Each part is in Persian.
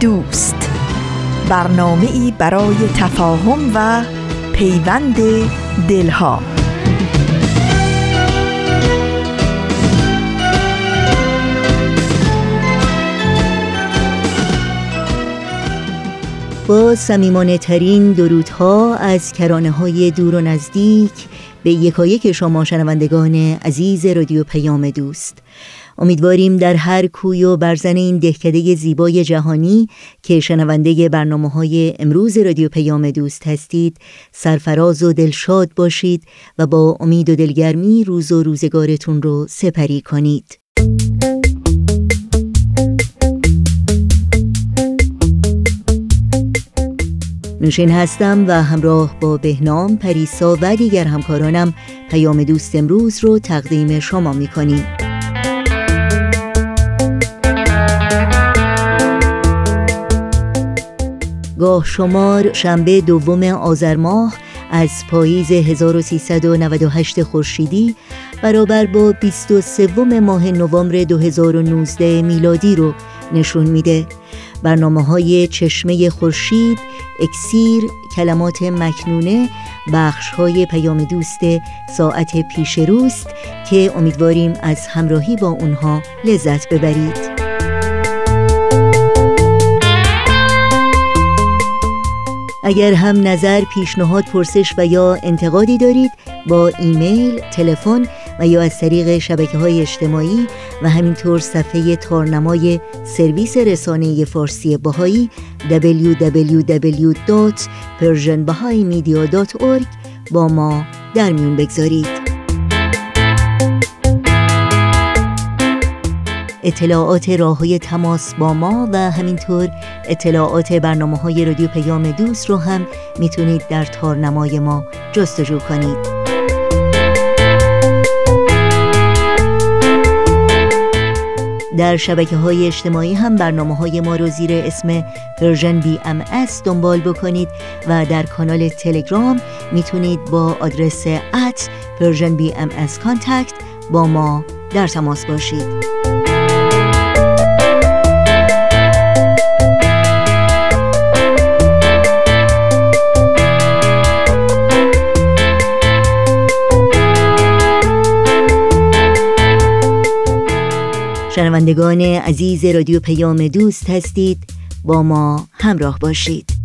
دوست. برنامه ای برای تفاهم و پیوند دلها. با سمیمانه ترین درودها از کرانه های دور و نزدیک به یکایک شما شنوندگان عزیز رادیو پیام دوست. امیدواریم در هر کوی و برزن این دهکده زیبای جهانی که شنونده برنامه های امروز رادیو پیام دوست هستید سرفراز و دلشاد باشید و با امید و دلگرمی روز و روزگارتون رو سپری کنید. نوشین هستم و همراه با بهنام پریسا و دیگر همکارانم پیام دوست امروز رو تقدیم شما می‌کنیم. گاه شمار شنبه دوم آذر ماه از پاییز 1398 خورشیدی برابر با 23 ماه نوامبر 2019 میلادی رو نشون میده. برنامه های چشمه خورشید، اکسیر، کلمات مکنونه، بخش های پیام دوست ساعت پیش روست که امیدواریم از همراهی با اونها لذت ببرید. اگر هم نظر، پیشنهاد، پرسش و یا انتقادی دارید با ایمیل، تلفن و یا از طریق شبکه های اجتماعی و همینطور صفحه تارنمای سرویس رسانه فارسی باهایی www.persianbahaimedia.org با ما در میون بگذارید. اطلاعات راه های تماس با ما و همینطور اطلاعات برنامه های رادیو پیام دوست رو هم می‌تونید در تارنمای ما جستجو کنید. در شبکه های اجتماعی هم برنامه های ما رو زیر اسم Persian BMS دنبال بکنید و در کانال تلگرام می‌تونید با آدرس at Persian BM contact با ما در تماس باشید. شنوندگان عزیز رادیو پیام دوست هستید. با ما همراه باشید.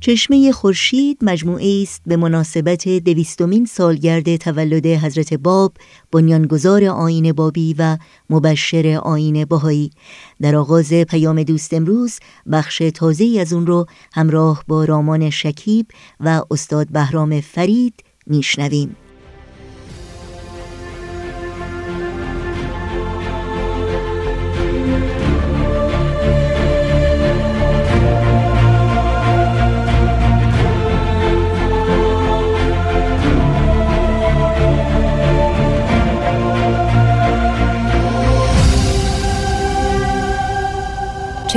چشمه خورشید مجموعه است به مناسبت دویستمین سالگرد تولد حضرت باب بنیانگذار آین بابی و مبشر آین باهایی در آغاز پیام دوست امروز بخش تازه از اون رو همراه با رامان شکیب و استاد بهرام فرید میشنویم.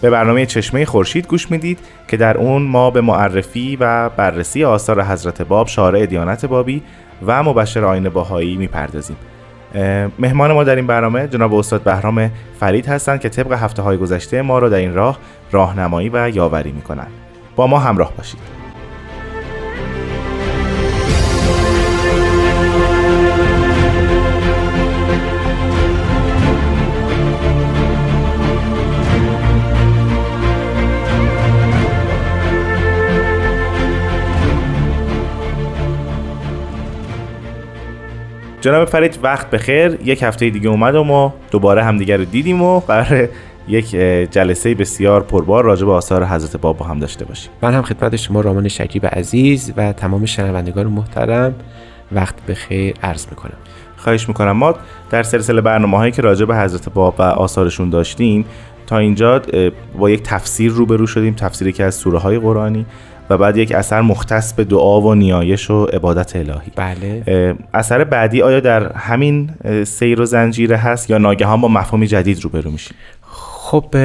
به برنامه چشمه خورشید گوش می‌دید که در اون ما به معرفی و بررسی آثار حضرت باب شارع دیانت بابی و مبشر آین باهایی می‌پردازیم. مهمان ما در این برنامه جناب استاد بهرام فرید هستند که طبق هفته های گذشته ما را در این راه راهنمایی و یاوری می‌کنند. با ما همراه باشید. جناب فرید وقت بخیر. یک هفته دیگه اومد و ما دوباره همدیگه رو دیدیم و قرار یک جلسه بسیار پربار راجع به آثار حضرت باب با هم داشته باشیم. من هم خدمت شما رامان شکیب عزیز و تمام شنوندگان محترم وقت بخیر عرض می‌کنم. خواهش می‌کنم. ما در سلسله برنامه هایی که راجع به حضرت باب و آثارشون داشتیم تا اینجا با یک تفسیر روبرو شدیم. تفسیری که از سوره های قرآنی و بعد یک اثر مختص به دعا و نیایش و عبادت الهی. بله. اثر بعدی آیا در همین سیر و زنجیره هست یا ناگهان با مفهومی جدید روبرو میشیم؟ خب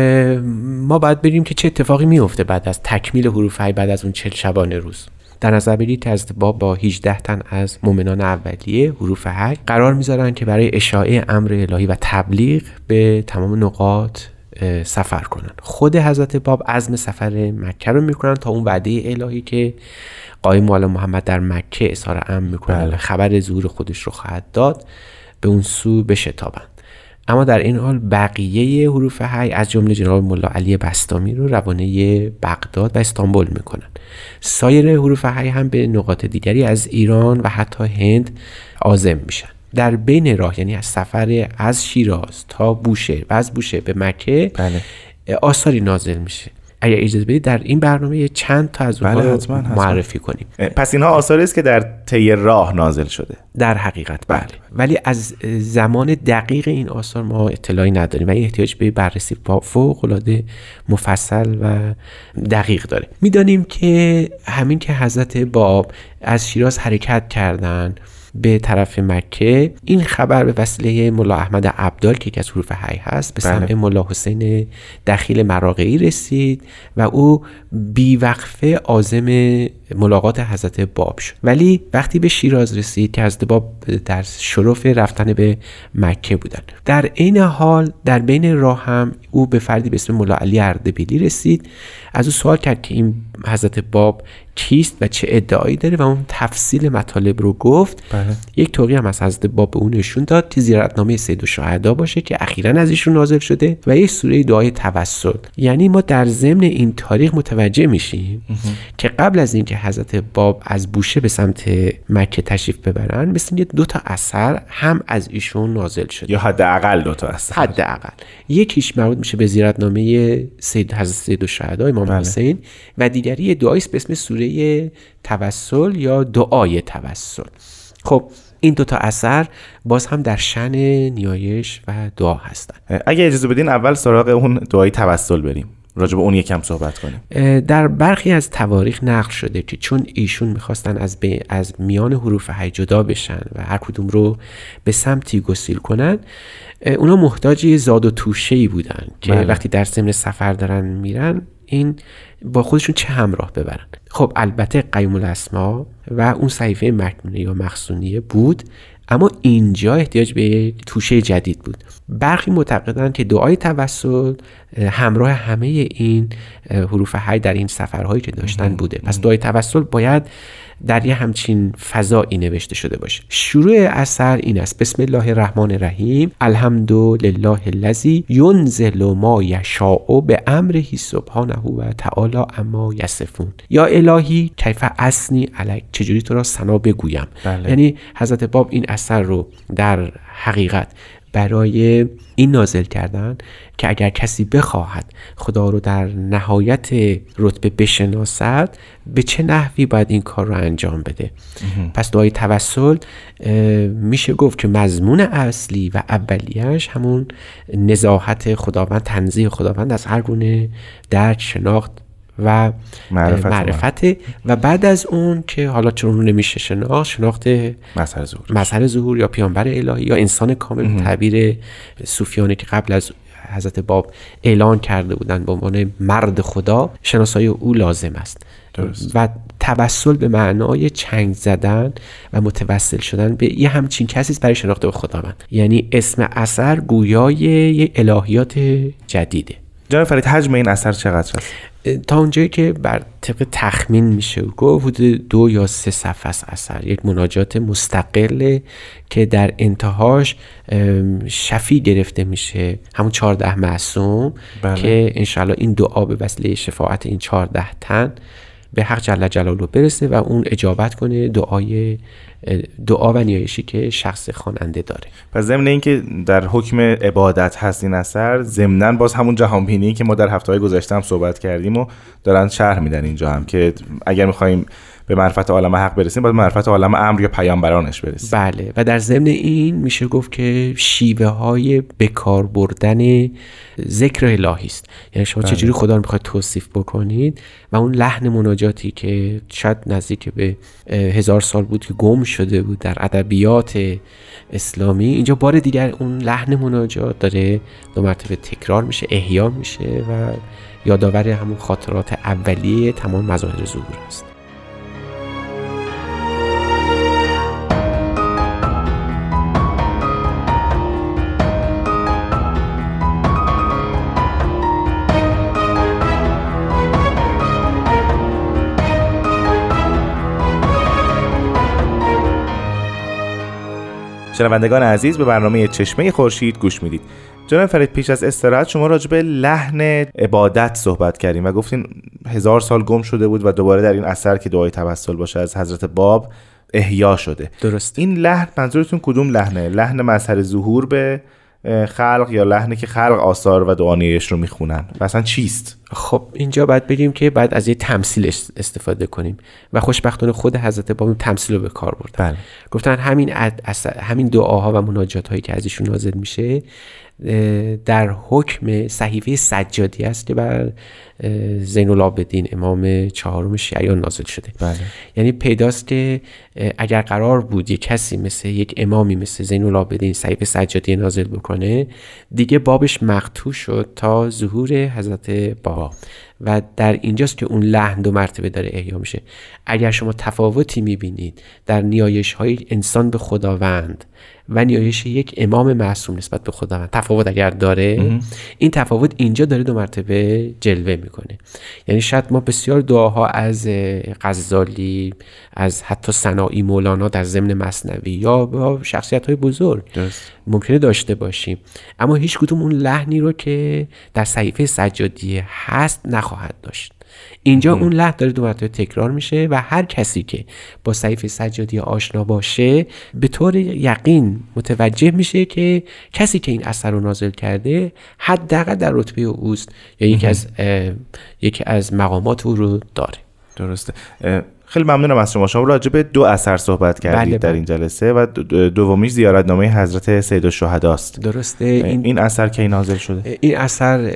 ما باید بریم که چه اتفاقی میفته بعد از تکمیل حروف های بعد از اون چل شبانه روز. در نظر بگیرید که از باب با 18 تن از مؤمنان اولیه حروف حق قرار می‌ذارن که برای اشاعه امر الهی و تبلیغ به تمام نقاط سفر کنن. خود حضرت باب عزم سفر مکه رو می‌کنن تا اون وعده الهی که قایم مولا محمد در مکه اظهار امر می‌کنن بله. خبر ظهور خودش رو خواهد داد. به اون سو بشتابند. اما در این حال بقیه حروف هی از جمله جناب ملا علی بستامی رو روانه بغداد و استانبول می‌کنن. سایر حروف هی هم به نقاط دیگری از ایران و حتی هند عازم میشن. در بین راه یعنی از سفر از شیراز تا بوشهر و از بوشهر به مکه بله. آثاری نازل میشه. اگر اجازه بدید در این برنامه چند تا از اونها بله حتما معرفی کنیم. پس اینها آثاری است که در طی راه نازل شده. در حقیقت بله. ولی از زمان دقیق این آثار ما اطلاعی نداریم و این احتیاج به بررسی فوق العاده مفصل و دقیق داره. می‌دانیم که همین که حضرت باب از شیراز حرکت کردند به طرف مکه این خبر به وسیله ملا احمد عبدال که یکی از حروف حی هست به سمع بله. ملا حسین دخیل مراقعی رسید و او بیوقفه عازم ملاقات حضرت باب شد. ولی وقتی به شیراز رسید که حضرت باب در شرف رفتن به مکه بودن. در عین حال در بین راه هم او به فردی به اسم ملا علی اردبیلی رسید. از او سوال کرد که این حضرت باب کیست و چه ادعایی داره و اون تفصیل مطالب رو گفت. بله. یک توقی هم از حضرت باب به اون نشون داد که زیارتنامه سید و شهدا باشه که اخیرا از ایشون نازل شده و یک سوره دعای توسل یعنی ما در ضمن این تاریخ متوجه میشیم که قبل از اینکه حضرت باب از بوشه به سمت مکه تشریف ببرن مثل یه دو تا اثر هم از ایشون نازل شده. یا حداقل دو تا اثر. حداقل. یکیش مربوط میشه به زیارتنامه سید حضرت سید و شهدا امام بله. حسین و دیگری دعایی به اسم سوره توسل یا دعای توسل. خب این دوتا اثر باز هم در شن نیایش و دعا هستند اگه اجازه بدین اول سراغ اون دعای توسل بریم. راجع به اون یکم صحبت کنیم در برخی از تواریخ نقل شده که چون ایشون می‌خواستن از, به- از میان حروف هی جدا بشن و هر کدوم رو به سمتی گسیل کنن اونا محتاج زاد و توشه ای بودن که بله. وقتی در ضمن سفر دارن میرن این با خودشون چه همراه ببرن خب البته قیوم الاسما و اون صحیفه مکنونه یا مخصونیه بود اما اینجا احتیاج به توشه جدید بود. برخی معتقدن که دعای توسل اه، همراه همه این حروف حی در این سفرهایی که داشتن بوده. پس دعای توسل باید در یه همچین فضایی نوشته شده باشه. شروع اثر این است. بسم الله الرحمن الرحیم. الحمد لله الذی ینزل ما یشاء به امره سبحانه و تعالی اما یصفون. یا الهی کیف اسنی علیک؟ چجوری تو را ثنا بگویم؟ بله. یعنی حضرت باب این اثر رو در حقیقت برای این نازل کردن که اگر کسی بخواهد خدا رو در نهایت رتبه بشناسد به چه نحوی باید این کار رو انجام بده؟ پس دعای توسل میشه گفت که مضمون اصلی و اولیش همون نزاحت خداوند تنزیه خداوند از هر گونه درک شناخت و معرفت معرفت. و بعد از اون که حالا چون نمیشه شناخت شناخت مظهر ظهور. مظهر ظهور یا پیامبر الهی یا انسان کامل تعبیر صوفیانه که قبل از حضرت باب اعلان کرده بودند به عنوان مرد خدا شناسایی او لازم است. درست. و توسل به معنای چنگ زدن و متوسل شدن به یه همچین کسی است برای شناخت به خداوند. یعنی اسم اثر گویای یه الهیات جدیده. جناب فرید حجم این اثر چقدر است؟ تا اونجایی که بر طبق تخمین میشه گفت حدود دو یا سه صفحه است اثر یک مناجات مستقله که در انتهاش شفی گرفته میشه همون چهارده معصوم بله. که انشاءالله این دعا به وسیله شفاعت این چهارده تن به حق جل جلاله برسه و اون اجابت کنه دعای دعا و نیایشی که شخص خواننده داره. پس ضمن اینکه در حکم عبادت هست این اثر ضمنا باز همون جهان بینی که ما در هفته های گذشته هم صحبت کردیم و دارن شرح میدن اینجا هم که اگر می‌خوایم به معرفت عالم حق برسیم باید معرفت عالم امر یا پیامبرانش برسیم. بله. و در ضمن این میشه گفت که شیوه های بکار بردن ذکر الهی است. یعنی شما بله. چجوری خدا رو می‌خواید توصیف بکنید و اون لحن مناجاتی که شاید نزدیک به هزار سال بود که گم شده بود در ادبیات اسلامی اینجا بار دیگر اون لحن مناجات داره. دو مرتبه تکرار میشه احیا میشه و یادآور همون خاطرات اولیه تمام مظاهر ظهور است. شنوندگان عزیز به برنامه چشمه خورشید گوش می‌دید. جناب فرید پیش از استراحت شما راجع به لحن عبادت صحبت کردیم و گفتین هزار سال گم شده بود و دوباره در این اثر که دعای توسل باشه از حضرت باب احیا شده. درست این لحن منظورتون کدوم لحنه؟ لحن مظهر ظهور به خلق یا لحنی که خلق آثار و دعانیش رو می‌خونن. مثلا چیست؟ خب اینجا باید بگیم که بعد از یه تمثیل استفاده کنیم و خوشبختانه خود حضرت باب تمثیل رو به کار بردن. بله. گفتن همین همین دعاها و مناجات هایی که ازشون نازل میشه در حکم صحیفه سجادی است که بر زین العابدین امام چهارم شیعیان نازل شده. بله. یعنی پیداست که اگر قرار بود یک کسی مثل یک امامی مثل زین العابدین صحیفه سجادی نازل بکنه دیگه بابش مقتوع شد تا ظهور حضرت با و در اینجاست که اون لحن دو مرتبه داره احیا میشه. اگر شما تفاوتی می‌بینید در نیایش های انسان به خداوند و نیایش یک امام معصوم نسبت به خداوند تفاوت اگر داره این تفاوت اینجا داره دو مرتبه جلوه می‌کنه. یعنی شاید ما بسیار دعاها از غزالی از حتی صناعی مولانا در ضمن مصنوی یا با شخصیت های بزرگ ممکنه داشته باشیم. اما هیچ کدوم اون لحنی رو که در صحیفه سجادیه هست نخواهد داشت. اینجا اون لحن داره دو مرتبه تکرار میشه و هر کسی که با صحیفه سجادی آشنا باشه به طور یقین متوجه میشه که کسی که این اثر رو نازل کرده حداقل در رتبه اوست یا یکی از یکی از مقامات او رو داره. درسته. خیلی ممنونم از شما. شما راجع به دو اثر صحبت کردید بله در بله. این جلسه و دومیش زیارتنامه حضرت سید الشهدا است درسته این, این اثر کی نازل شده؟ این اثر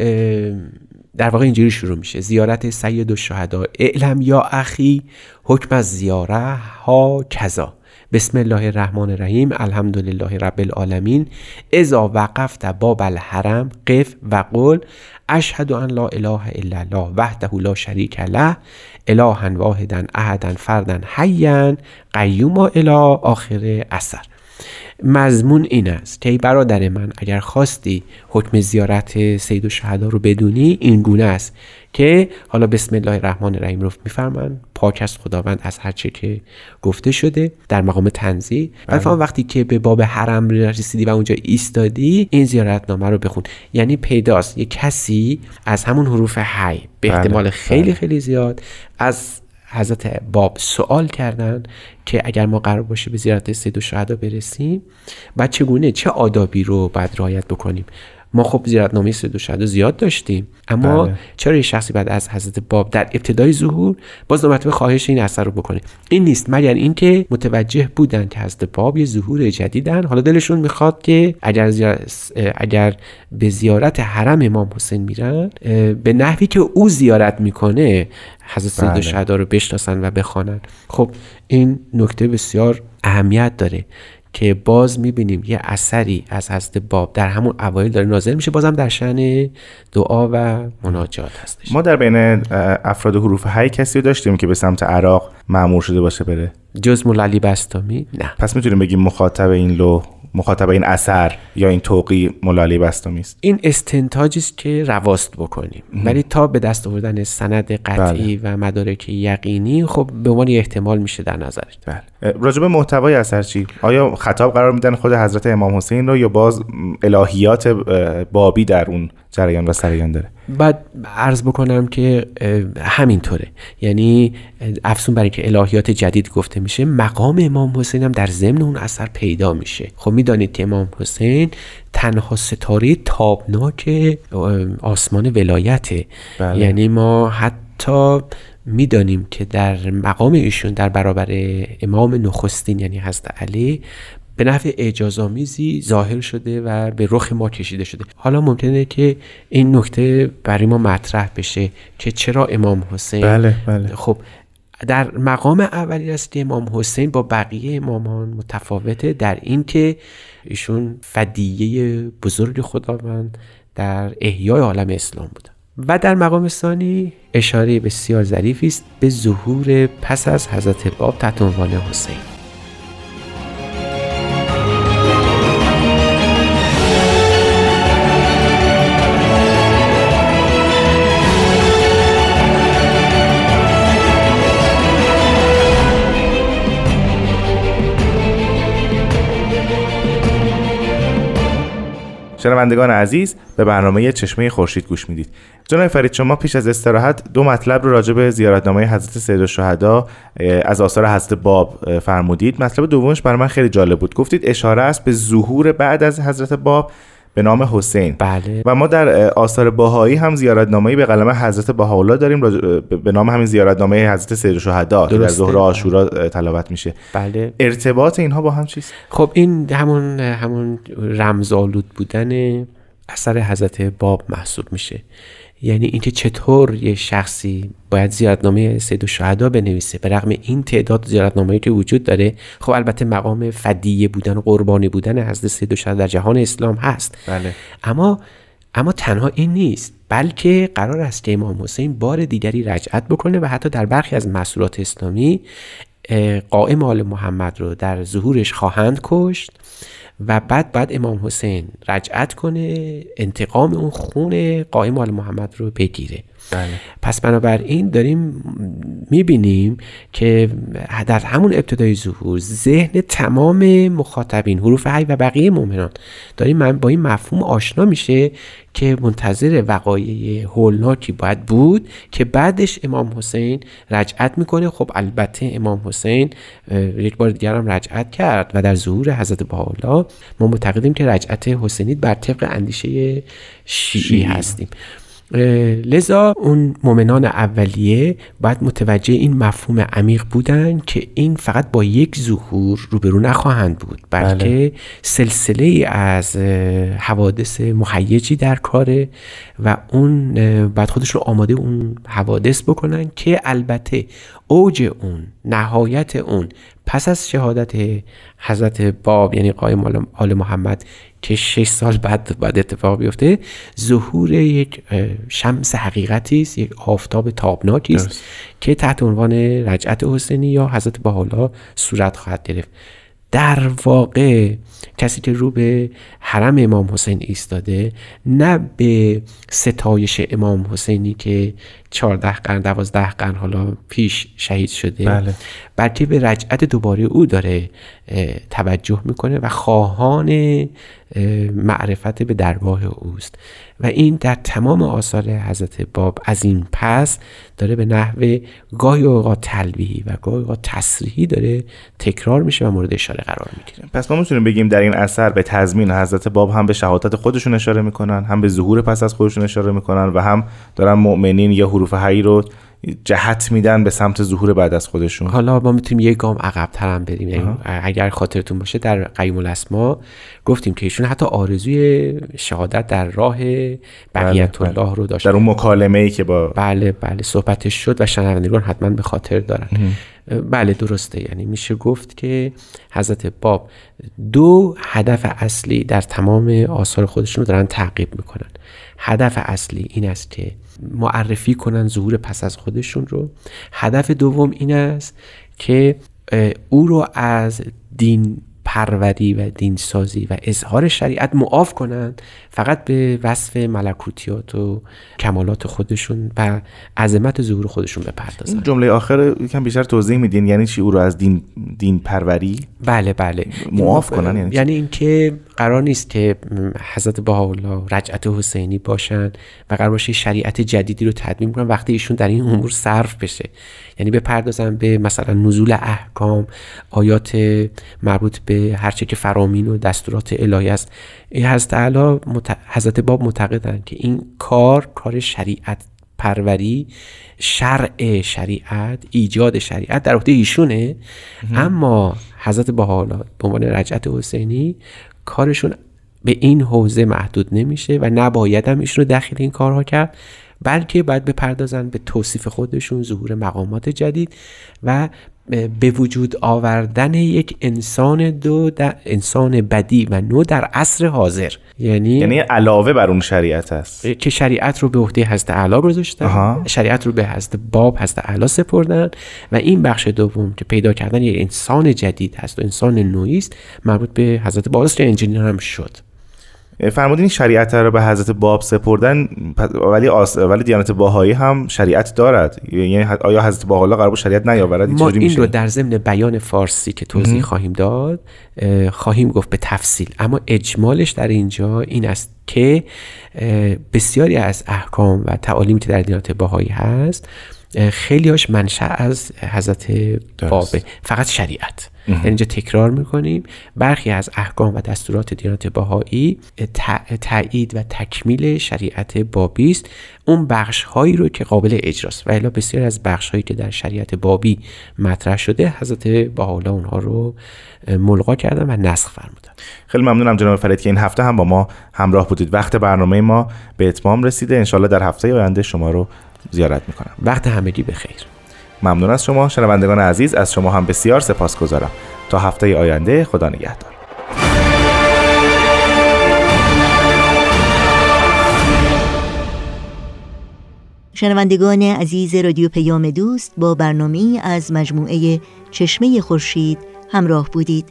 در واقع اینجوری شروع میشه. زیارت سید الشهدا. اعلم یا اخی حکم از زیاره ها کذا. بسم الله الرحمن الرحیم. الحمدلله رب العالمین. اذا وقفت باب الحرم قف و قل اشهد ان لا اله الا الله وحده لا شریک له الها واحدا احدا فردا حیا قیوم الی آخر اثر. مضمون این است که ای برادر من اگر خواستی حکم زیارت سید و شهدا رو بدونی این گونه است که حالا بسم الله الرحمن الرحیم رو میفرمان پاک است خداوند از هر چه که گفته شده در مقام تنزی و بله. وقتی که به باب حرم رسیدی و اونجا ایستادی این زیارت نامه رو بخون یعنی پیداست یه کسی از همون حروف حی به بله. احتمال خیلی بله. خیلی زیاد از حضرت باب سوال کردن که اگر ما قرار باشه به زیارت سید و برسیم و چگونه چه آدابی رو باید رعایت بکنیم. ما خب زیارتنامه سید و شهدا زیاد داشتیم. اما بله. چرا یه شخصی بعد از حضرت باب در ابتدای ظهور باز دو مرتبه خواهش این اثر رو بکنه؟ این نیست مگر اینکه متوجه بودن که حضرت باب یه ظهور جدیدن؟ حالا دلشون می‌خواد که اگر اگر به زیارت حرم امام حسین میرن به نحوی که او زیارت می‌کنه حضرت سید بله. شهدا رو بشناسن و بخوانن. خب این نکته بسیار اهمیت داره. که باز می‌بینیم یه اثری از حضرت باب در همون اوایل داره نازل میشه بازم در شن دعا و مناجات هستش. ما در بین افراد حروف های کسی رو داشتیم که به سمت عراق معمور شده باشه بره. جز مولالی بستامی؟ نه. پس می‌تونیم بگیم مخاطب این لو مخاطب این اثر یا این توقی ملالی بستامی است. این استنتاجی است که رواست بکنیم. ولی تا به دست آوردن سند قطعی بله. و مدارک یقینی خب به عنوان احتمال میشه در نظر. بله. راجب محتوای اثر چی؟ آیا خطاب قرار میدن خود حضرت امام حسین رو یا باز الهیات بابی در اون جریان و سریان داره. بعد عرض بکنم که همینطوره. یعنی افسون برای که الهیات جدید گفته میشه مقام امام حسین هم در ضمن اون اثر پیدا میشه. خب می‌دانید که امام حسین تنها ستاره تابناک آسمان ولایته. بله. یعنی ما حتی می‌دانیم که در مقام ایشون در برابر امام نخستین یعنی حضرت علی به نفع اعجازآمیزی ظاهر شده و به رخ ما کشیده شده. حالا ممکنه که این نکته برای ما مطرح بشه که چرا امام حسین بله بله. خب در مقام اولی است که امام حسین با بقیه امامان متفاوته در این که ایشون فدیه بزرگ خداوند در احیای عالم اسلام بودن و در مقام ثانی اشاره بسیار ظریفی است به ظهور پس از حضرت باب تحت عنوان حسین. شنوندگان عزیز به برنامه چشمه خورشید گوش می‌دید. جناب فرید شما پیش از استراحت دو مطلب رو راجع به زیارتنامه حضرت سید الشهدا از آثار حضرت باب فرمودید. مطلب دومش برای من خیلی جالب بود. گفتید اشاره است به ظهور بعد از حضرت باب به نام حسین. بله. و ما در آثار باهایی هم زیارتنامه‌ای به قلم حضرت بهاءالله داریم به نام همین زیارتنامه حضرت سید الشهدا که در ظهر عاشورا تلاوت میشه. بله. ارتباط اینها با هم چیست؟ خب این همون همون رمزآلود بودن اثر حضرت باب محسوب میشه. یعنی اینکه چطور یه شخصی باید زیارتنامه سید و شهدا بنویسه. به رغم این تعداد زیارتنامه‌ای که وجود داره خب البته مقام فدیه بودن و قربانی بودن حضرت سید و شهدا در جهان اسلام هست. بله. اما اما تنها این نیست بلکه قرار است که امام حسین بار دیگری رجعت بکنه و حتی در برخی از مسئولات اسلامی قائم آل محمد رو در ظهورش خواهند کشت. و بعد بعد امام حسین رجعت کنه انتقام اون خون قائم آل محمد رو بگیره. بله. پس بنابراین داریم می‌بینیم که در همون ابتدای ظهور ذهن تمام مخاطبین حروف حی و بقیه مؤمنان داریم با این مفهوم آشنا میشه که منتظر وقایع هولناکی باید بود که بعدش امام حسین رجعت می‌کنه. خب البته امام حسین یک بار دیگر هم رجعت کرد و در ظهور حضرت بهاءالله ما معتقدیم که رجعت حسینی بر طبق اندیشه شیعی. هستیم. لذا اون مؤمنان اولیه باید متوجه این مفهوم عمیق بودن که این فقط با یک ظهور روبرو نخواهند بود بلکه بله. سلسله از حوادث مهیجی در کاره و اون بعد خودش رو آماده اون حوادث بکنن که البته اوج اون نهایت اون پس از شهادت حضرت باب یعنی قایم آل محمد که شش سال بعد بعد اتفاق بیفته ظهور یک شمس حقیقتی است یک آفتاب تابناکی است که تحت عنوان رجعت حسینی یا حضرت بهاءالله صورت خواهد گرفت. در واقع کسی که رو به حرم امام حسین ایستاده نه به ستایش امام حسینی که 14 قرن 12 قرن حالا پیش شهید شده. بله. بلکه به رجعت دوباره او داره توجه می‌کنه و خواهان معرفت به درگاه اوست. و این در تمام آثار حضرت باب از این پس داره به نحو گاهی اوقات تلویحی و گاهی اوقات تصریحی داره تکرار میشه و مورد اشاره قرار می‌گیره. پس ما می‌تونیم بگیم در این اثر به تضمین حضرت باب هم به شهادت خودشون اشاره می‌کنن هم به ظهور پس از خودشون اشاره می‌کنن و هم دارن مؤمنین یا حروف حی رو جهت میدن به سمت ظهور بعد از خودشون. حالا ما می‌تونیم یک گام عقب تر هم بریم. یعنی اگر خاطرتون باشه در قیم الاسما گفتیم که ایشون حتی آرزوی شهادت در راه بقیت بله، الله رو داشت. در اون مکالمه ای که با بله بله صحبتش شد و شنوندگان حتما به خاطر دارن. بله درسته. یعنی میشه گفت که حضرت باب دو هدف اصلی در تمام آثار خودشون رو دارن تعقیب می‌کنن. هدف اصلی این است که معرفی کنن ظهور پس از خودشون رو. هدف دوم این است که او رو از دین پروری و دینسازی و اظهار شریعت معاف کنند فقط به وصف ملکوتیات و کمالات خودشون و عظمت ظهور خودشون بپردازن این جمله آخر یکم بیشتر توضیح میدین یعنی چی؟ او رو از دین دین پروری؟ بله بله. معاف کنن یعنی, یعنی اینکه قرار نیست که حضرت بهاءالله رجعت حسینی باشن و قرار باشه شریعت جدیدی رو تدوین کنن وقتی ایشون در این امور صرف بشه. یعنی بپردازن به مثلا نزول احکام آیات مربوط به هرچه که فرامین و دستورات الهی است حضرت علا حضرت باب معتقدند که این کار کار شریعت پروری شرع شریعت ایجاد شریعت در عهده ایشونه. اما حضرت بهاءالله به عنوان رجعت حسینی کارشون به این حوزه محدود نمیشه و نباید هم ایشون رو داخل این کارها کرد بلکه باید بپردازن به توصیف خودشون ظهور مقامات جدید و به وجود آوردن یک انسان دو در انسان بدی و نو در عصر حاضر. یعنی یعنی علاوه بر اون شریعت است. که شریعت رو به عهده حضرت اعلی گذاشتن. شریعت رو به حضرت باب حضرت اعلی سپردن و این بخش دوم که پیدا کردن یک انسان جدید هست و انسان نوعی است مربوط به حضرت باب انجینیر هم شد. فرمودین شریعت رو به حضرت باب سپردن ولی آس... ولی دیانت باهایی هم شریعت دارد. یعنی آیا حضرت باحالا قرار بود شریعت نیاورد؟ ما این رو در ضمن بیان فارسی که توضیح خواهیم داد خواهیم گفت به تفصیل. اما اجمالش در اینجا این است که بسیاری از احکام و تعالیمی که در دیانت باهایی هست خیلی هاش منشأ از حضرت بابه. فقط شریعت. یعنی اینجا تکرار می‌کنیم. برخی از احکام و دستورات دیانت باهایی تایید و تکمیل شریعت بابی است. اون بخش هایی رو که قابل اجراست. و الا بسیار از بخش هایی که در شریعت بابی مطرح شده حضرت باحالا اونها رو ملغا کردن و نسخ فرمودن. خیلی ممنونم جناب فرید که این هفته هم با ما همراه بودید. وقت برنامه ما به اتمام رسیده. انشالله در هفته آینده شما رو زیارت می‌کنم. وقت همگی بخیر. ممنون از شما شنوندگان عزیز. از شما هم بسیار سپاس گذارم تا هفته آینده خدا نگهدار. شنوندگان عزیز رادیو پیام دوست با برنامه از مجموعه چشمه خورشید همراه بودید.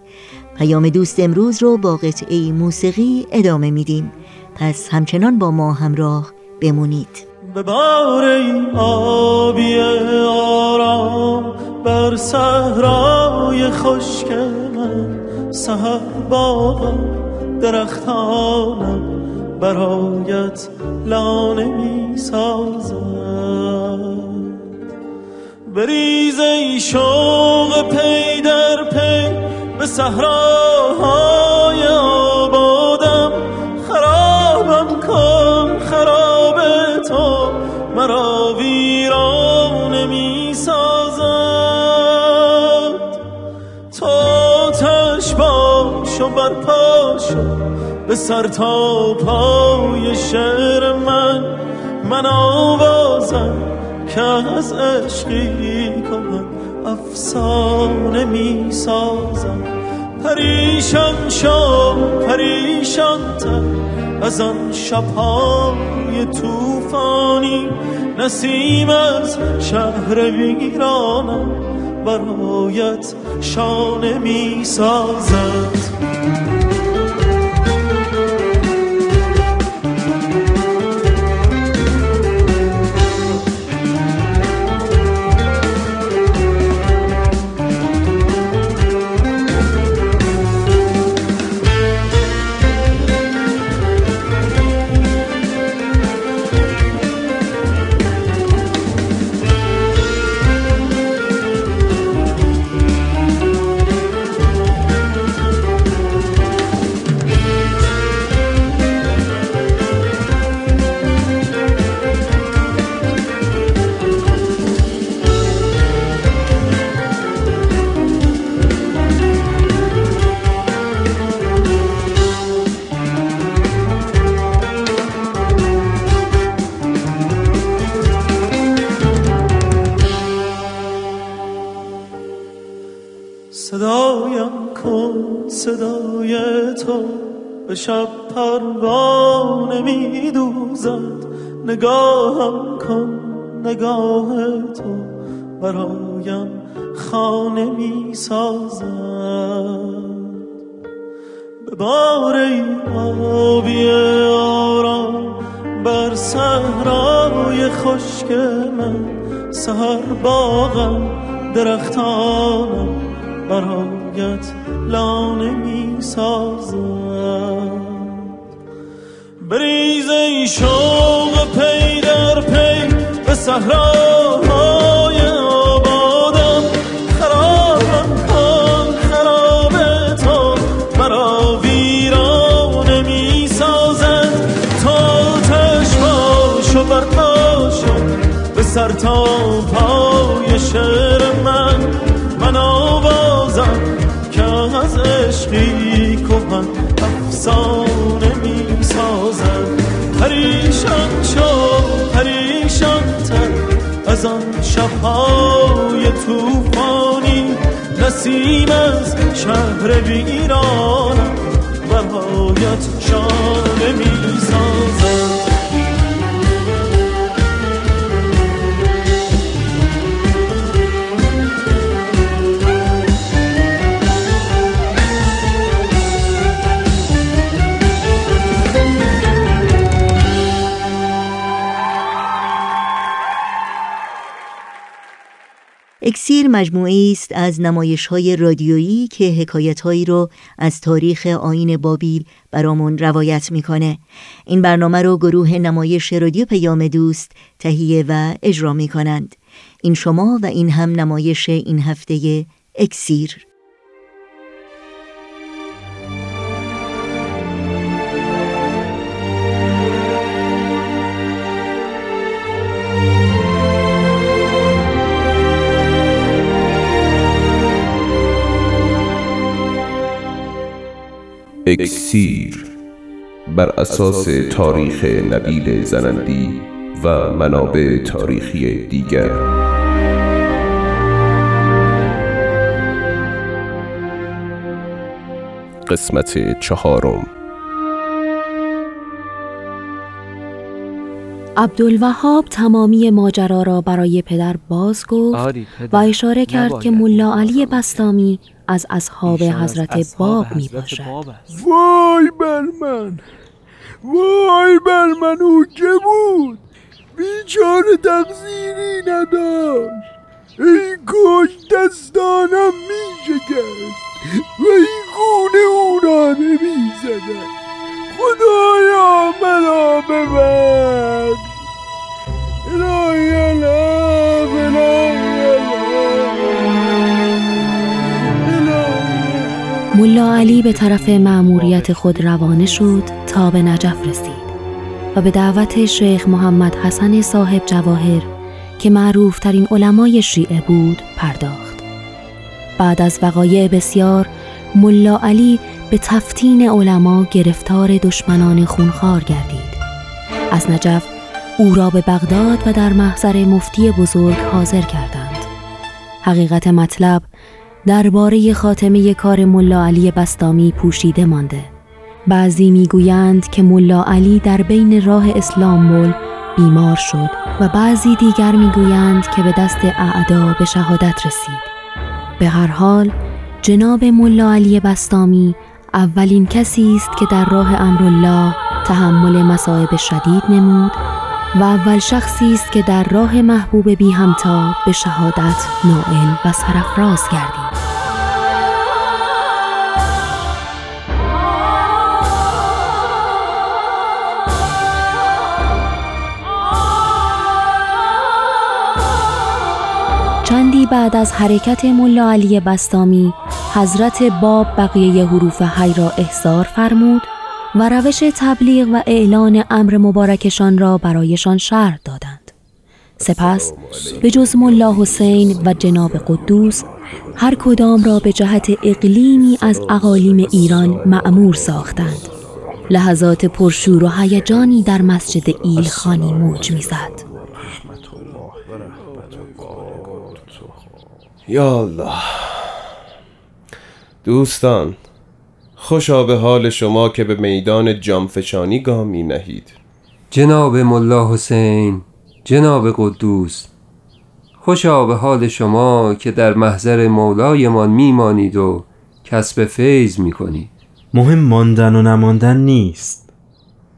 پیام دوست امروز رو با قطعه موسیقی ادامه میدیم. پس همچنان با ما همراه بمونید. به بار آبی آرام بر صحرای خشک من سهر باغم درختانم برایت لانه می سازد بریز ای شوق پی در پی به صحراهای به سر تا پای شعر من من آوازم که از عشقی کنم افسانه می سازم پریشان شو پریشان از آن شبهای توفانی نسیم از شهر ویرانم برایت شانه می سازد نگاهم کن نگاه تو. برایم خانه می سازد. بار آبی آرام بر صحرای خشک من سهر باغم درختانم برایت لانه می سازم بریز ای به صحراهای آبادم. خرابم کن خراب تو مرا ویرانه می سازد تا تش باش و برپاش به سر پای شعر من. من آوازم که از عشقی کهن افسانه. شبهای توفانی نسیم از شهر ویرانم برایت شانه می سازد اکسیر مجموعی است از نمایش های رادیویی که حکایت هایی رو از تاریخ آین بابیل برامون روایت می‌کنه. این برنامه رو گروه نمایش رادیو پیام دوست تهیه و اجرا می کنند. این شما و این هم نمایش این هفته اکسیر. اکسیر بر اساس تاریخ نبیل زنندی و منابع تاریخی دیگر. قسمت چهارم. عبدالوهاب تمامی ماجرا را برای پدر باز گفت آری پدر، و اشاره کرد که ملا علی بستامی از اصحاب از حضرت باب می باشد. وای بر من. وای بر من او که بود؟ بیچاره تقصیری نداشت. ای کاش دستانم می شکست و این خونه او را نمی زدن خدایا مرا ببخش. الهی الهی ملا علی به طرف مأموریت خود روانه شد تا به نجف رسید و به دعوت شیخ محمد حسن صاحب جواهر که معروف ترین علمای شیعه بود پرداخت. بعد از وقایع بسیار ملا علی به تفتین علما گرفتار دشمنان خونخوار گردید. از نجف او را به بغداد و در محضر مفتی بزرگ حاضر کردند. حقیقت مطلب درباره خاتمه کار ملا علی بستامی پوشیده مانده. بعضی می‌گویند که ملا علی در بین راه اسلامبول بیمار شد و بعضی دیگر می‌گویند که به دست اعدا به شهادت رسید. به هر حال جناب ملا علی بستامی اولین کسی است که در راه امرالله تحمل مصائب شدید نمود و اول شخصی است که در راه محبوب بی همتا به شهادت نائل و سرفراز گردید. بعد از حرکت ملا علی بستامی حضرت باب بقیه حروف حی را احضار فرمود و روش تبلیغ و اعلان امر مبارکشان را برایشان شرح دادند. سپس به جز ملا حسین و جناب قدوس هر کدام را به جهت اقلیمی از اقالیم ایران معمور ساختند. لحظات پرشور و هیجانی در مسجد ایلخانی موج می‌زد. یا الله. دوستان خوشا به حال شما که به میدان جامفشانی گام می نهید جناب ملا حسین جناب قدوس خوشا به حال شما که در محضر مولایمان میمانید و کسب فیض می‌کنید. مهم ماندن و نماندن نیست.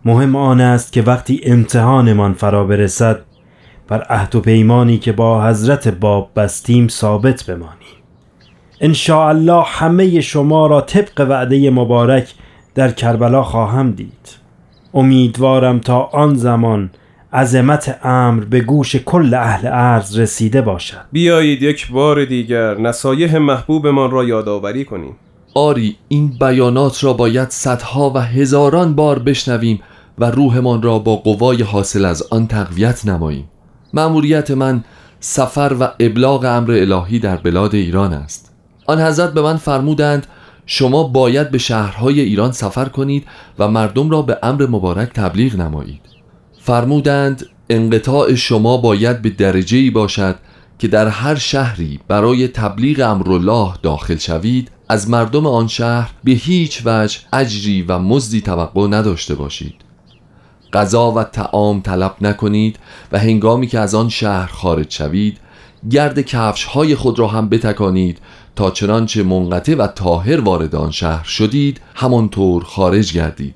مهم آن است که وقتی امتحانمان فرا برسد بر عهد و پیمانی که با حضرت باب بستیم ثابت بمانیم. ان الله همه شما را طبق وعده مبارک در کربلا خواهم دید. امیدوارم تا آن زمان عظمت امر به گوش کل اهل ارز رسیده باشد. بیایید یک بار دیگر نصایح محبوبمان را یادآوری کنیم. آری این بیانات را باید صدها و هزاران بار بشنویم و روحمان را با قوای حاصل از آن تقویت نماییم. مأموریت من سفر و ابلاغ امر الهی در بلاد ایران است. آن حضرت به من فرمودند شما باید به شهرهای ایران سفر کنید و مردم را به امر مبارک تبلیغ نمایید. فرمودند انقطاع شما باید به درجه ای باشد که در هر شهری برای تبلیغ امرالله داخل شوید از مردم آن شهر به هیچ وجه اجری و مزدی توقع نداشته باشید. غذا و تعام طلب نکنید و هنگامی که از آن شهر خارج شوید گرد کفش های خود را هم بتکانید تا چنانچه منقطع و تاهر وارد آن شهر شدید همانطور خارج گردید.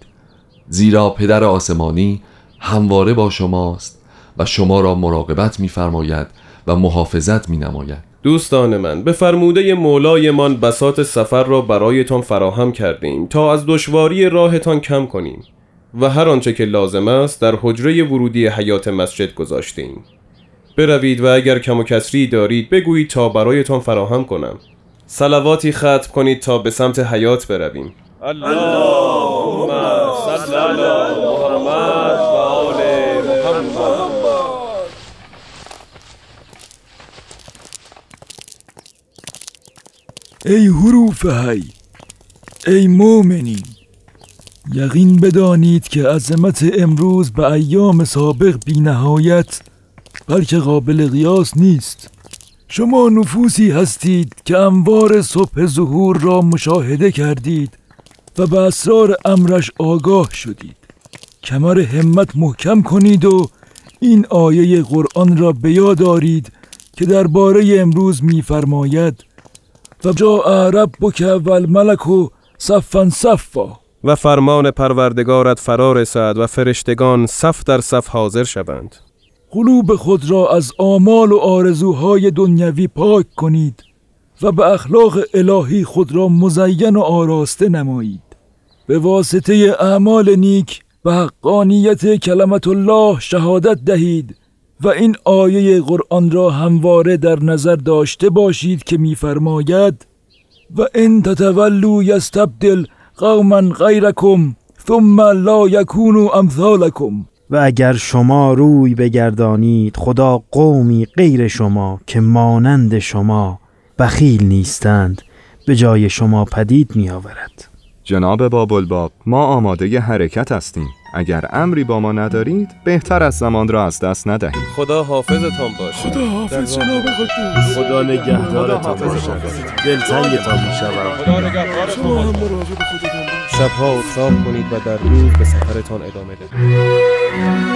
زیرا پدر آسمانی همواره با شماست و شما را مراقبت می‌فرماید و محافظت می نماید دوستان من به فرموده مولایمان بسات سفر را برایتان فراهم کردیم تا از دشواری راهتان کم کنیم. و هر آنچه که لازم است در حجره ورودی حیات مسجد گذاشتیم. بروید و اگر کم و کسری دارید بگویید تا برایتان فراهم کنم. سلواتی ختم کنید تا به سمت حیات برویم. اللهم صل علی محمد و آل محمد. ای حروف هی ای مؤمنین یقین بدانید که عظمت امروز به ایام سابق بی نهایت بلکه قابل قیاس نیست. شما نفوسی هستید که انوار صبح ظهور را مشاهده کردید و به اسرار امرش آگاه شدید. کمر همت محکم کنید و این آیه قرآن را به یاد دارید که درباره امروز میفرماید. و جا ربک و الملک و صفا صفا. و فرمان پروردگارت فرا رسد و فرشتگان صف در صف حاضر شوند. قلوب خود را از آمال و آرزوهای دنیوی پاک کنید و به اخلاق الهی خود را مزین و آراسته نمایید. به واسطه اعمال نیک و حقانیت کلمت الله شهادت دهید و این آیه قرآن را همواره در نظر داشته باشید که میفرماید و ان تتولوا یستبدل قوما غیرکم ثم لا یکونوا امثالکم. و اگر شما روی بگردانید خدا قومی غیر شما که مانند شما بخیل نیستند به جای شما پدید می آورد جناب بابالباب ما آماده حرکت هستیم. اگر امری با ما ندارید بهتر از زمان را از دست ندهید. خدا حافظتان باشه. خدا حافظ جناب قدوس. خدا نگهدارتان باشد. دلتنگتان می‌شوم. خدا نگهدارتان باشید. شبها اتخاب کنید و در روز به سفرتان ادامه دهید.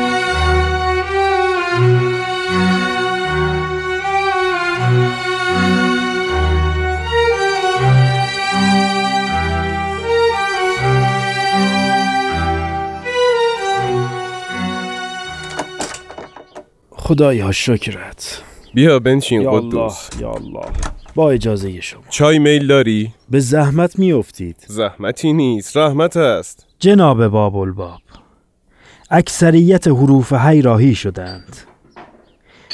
خدایا شکرت. بیا بنشین یا الله قدوس یا الله. با اجازه شما. چای میل داری؟ به زحمت میافتید. زحمتی نیست رحمت است. جناب باب الباب اکثریت حروف هی راهی شدند.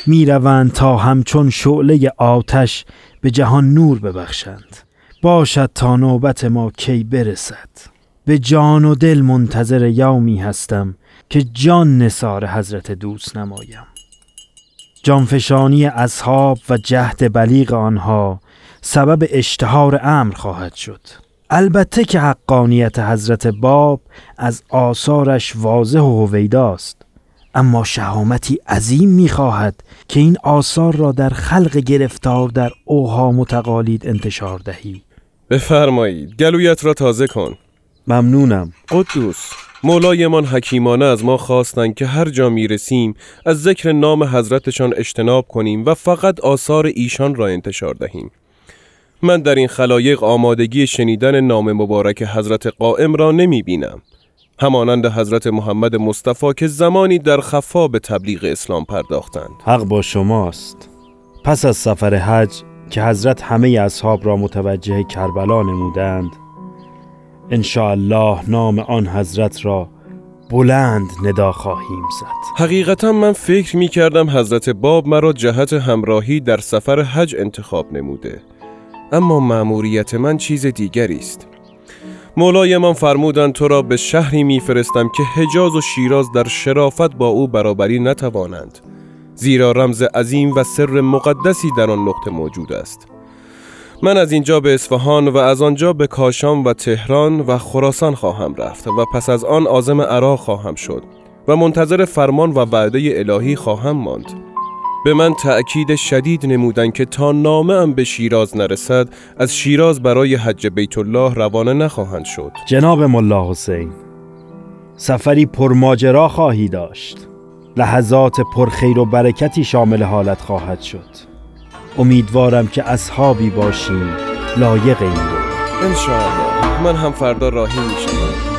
می‌روند تا همچون شعله آتش به جهان نور ببخشند. باشد تا نوبت ما کی برسد. به جان و دل منتظر یومی هستم که جان نثار حضرت دوست نمایم. جانفشانی اصحاب و جهد بلیغ آنها سبب اشتهار امر خواهد شد. البته که حقانیت حضرت باب از آثارش واضح و هویداست. اما شهامتی عظیم می‌خواهد که این آثار را در خلق گرفتار در اوهام و تقالید انتشار دهی. بفرمایید گلویت را تازه کن. ممنونم. قدوس. مولایمان حکیمانه از ما خواستند که هر جا می رسیم از ذکر نام حضرتشان اجتناب کنیم و فقط آثار ایشان را انتشار دهیم. من در این خلایق آمادگی شنیدن نام مبارک حضرت قائم را نمی بینم همانند حضرت محمد مصطفی که زمانی در خفا به تبلیغ اسلام پرداختند. حق با شماست. پس از سفر حج که حضرت همه اصحاب را متوجه کربلا نمودند الله نام آن حضرت را بلند ندا خواهیم زد. حقیقتا من فکر می کردم حضرت باب مرا جهت همراهی در سفر حج انتخاب نموده. اما مأموریت من چیز دیگری است. مولای من فرمودند تو را به شهری میفرستم که حجاز و شیراز در شرافت با او برابری نتوانند زیرا رمز عظیم و سر مقدسی در آن نقطه موجود است. من از اینجا به اصفهان و از آنجا به کاشان و تهران و خراسان خواهم رفت و پس از آن آزم عراق خواهم شد و منتظر فرمان و وعده الهی خواهم ماند. به من تأکید شدید نمودن که تا نامه ام به شیراز نرسد از شیراز برای حج بیت الله روانه نخواهند شد. جناب ملا حسین سفری پرماجرا خواهی داشت. لحظات پرخیر و برکتی شامل حالت خواهد شد. امیدوارم که اصحابی باشیم لایق این رو انشاءالله. من هم فردا راهی میشم.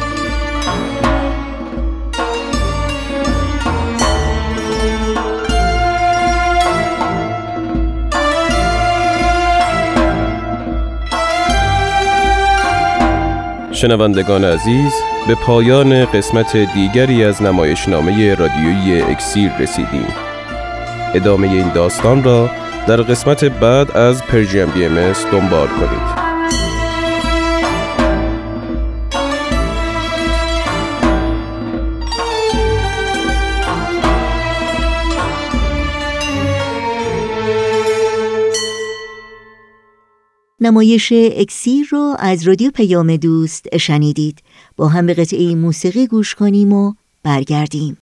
شنوندگان عزیز به پایان قسمت دیگری از نمایشنامه رادیویی اکسیر رسیدیم. ادامه این داستان را در قسمت بعد از پرژیم بی ام دنبال کنید. نمایش اکسیر را از رادیو پیام دوست شنیدید. با هم به قطعه موسیقی گوش کنیم و برگردیم.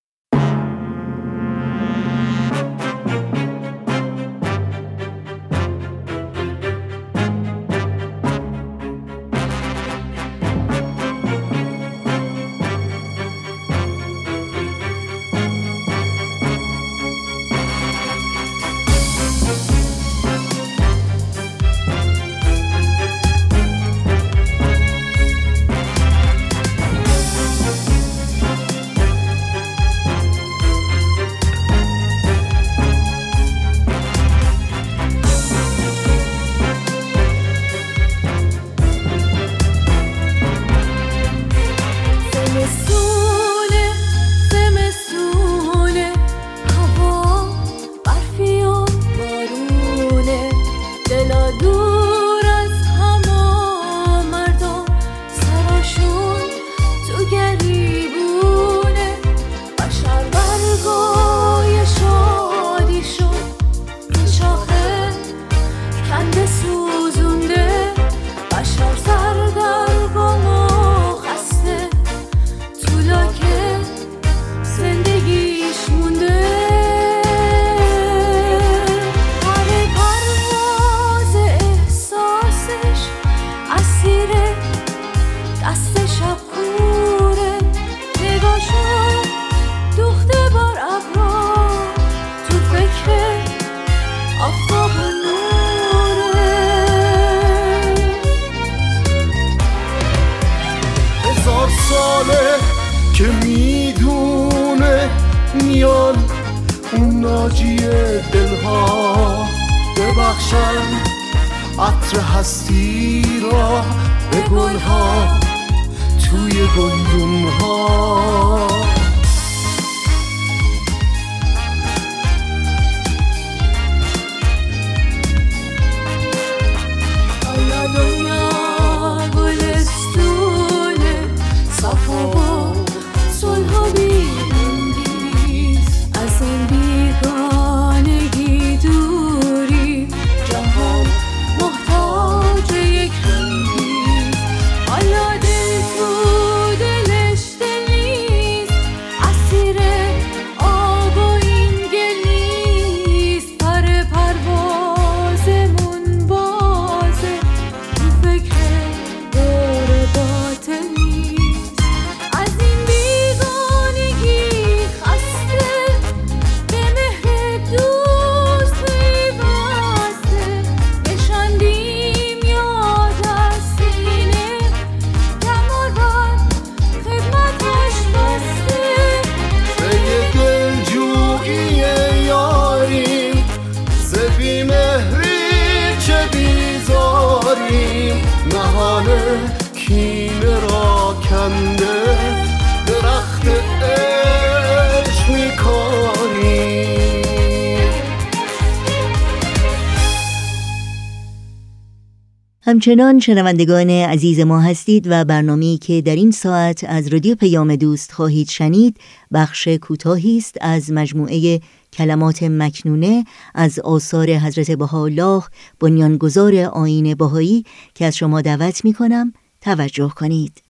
همچنان شنوندگان عزیز ما هستید و برنامه‌ای که در این ساعت از رادیو پیام دوست خواهید شنید بخش کوتاهی است از مجموعه کلمات مکنونه از آثار حضرت بهاءالله بنیانگذار آیین بهایی که از شما دعوت می کنم توجه کنید.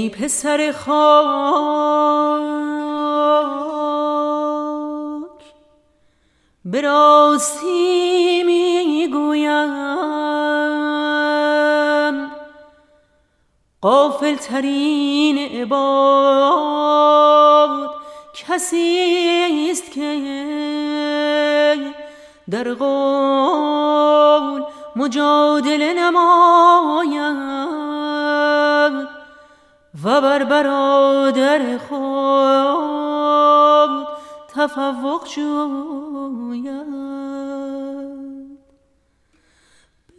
ای پسر خاک به راستی می‌گویم قافل ترین عباد کسی است که در قول مجادله تفوق جوید.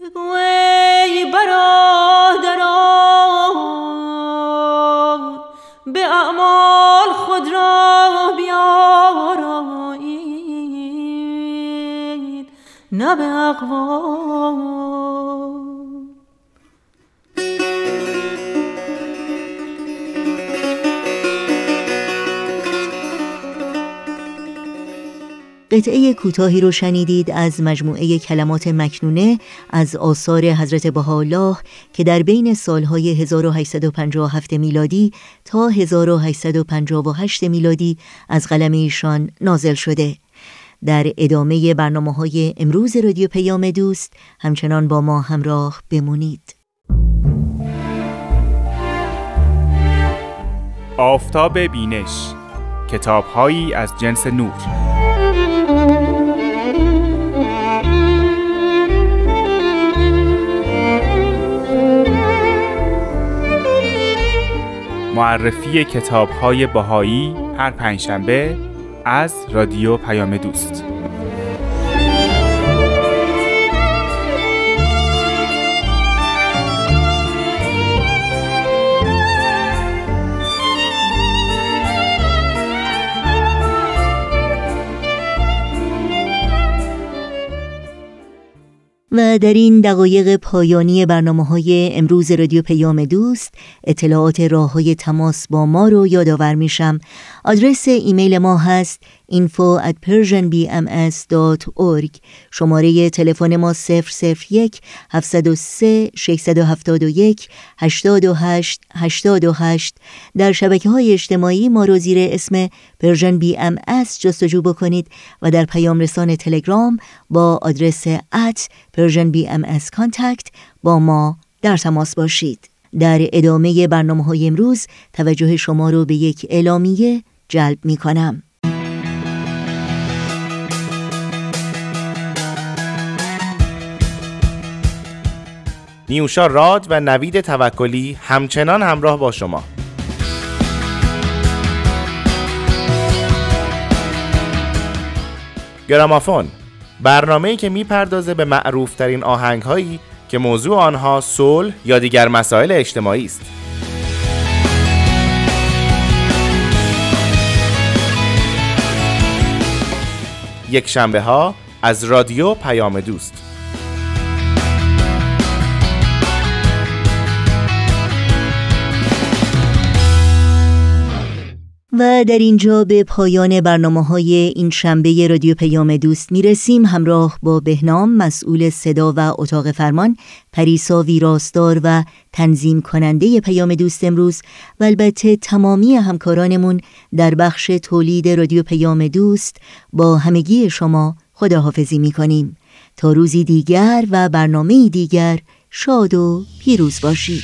بگو ای برادران به اعمال خود را بیارایید. نه به اقوال قطعه کوتاهی رو شنیدید از مجموعه کلمات مکنونه از آثار حضرت بهاءالله که در بین سالهای 1857 میلادی تا 1858 میلادی از قلم ایشان نازل شده. در ادامه برنامه های امروز رادیو پیام دوست همچنان با ما همراه بمونید. آفتاب بینش کتابهایی از جنس نور. معرفی کتابهای بهایی هر پنجشنبه از رادیو پیام دوست. و در این دقایق پایانی برنامه های امروز رادیو پیام دوست اطلاعات راه های تماس با ما رو یادآور میشم. آدرس ایمیل ما هست info at persianbms.org شماره تلفن ما 001 703 671 828 828 در شبکه های اجتماعی ما رو زیر اسم Persian BM جستجو بکنید و در پیام رسان تلگرام با آدرس at بی ام با ما در تماس باشید. در ادامه برنامه های امروز توجه شما رو به یک اعلامیه جلب می کنم. نیوشا راد و نوید توکلی همچنان همراه با شما گرامافون برنامه‌ای که می‌پردازه به معروفترین آهنگ‌هایی که موضوع آنها صلح یا دیگر مسائل اجتماعی است. یک شنبه ها از رادیو پیام دوست. و در اینجا به پایان برنامه های این شنبه رادیو پیام دوست می رسیم همراه با بهنام مسئول صدا و اتاق فرمان پریسا ویراستار و تنظیم کننده پیام دوست امروز و البته تمامی همکارانمون در بخش تولید رادیو پیام دوست با همگی شما خداحافظی می کنیم تا روزی دیگر و برنامه دیگر شاد و پیروز باشید.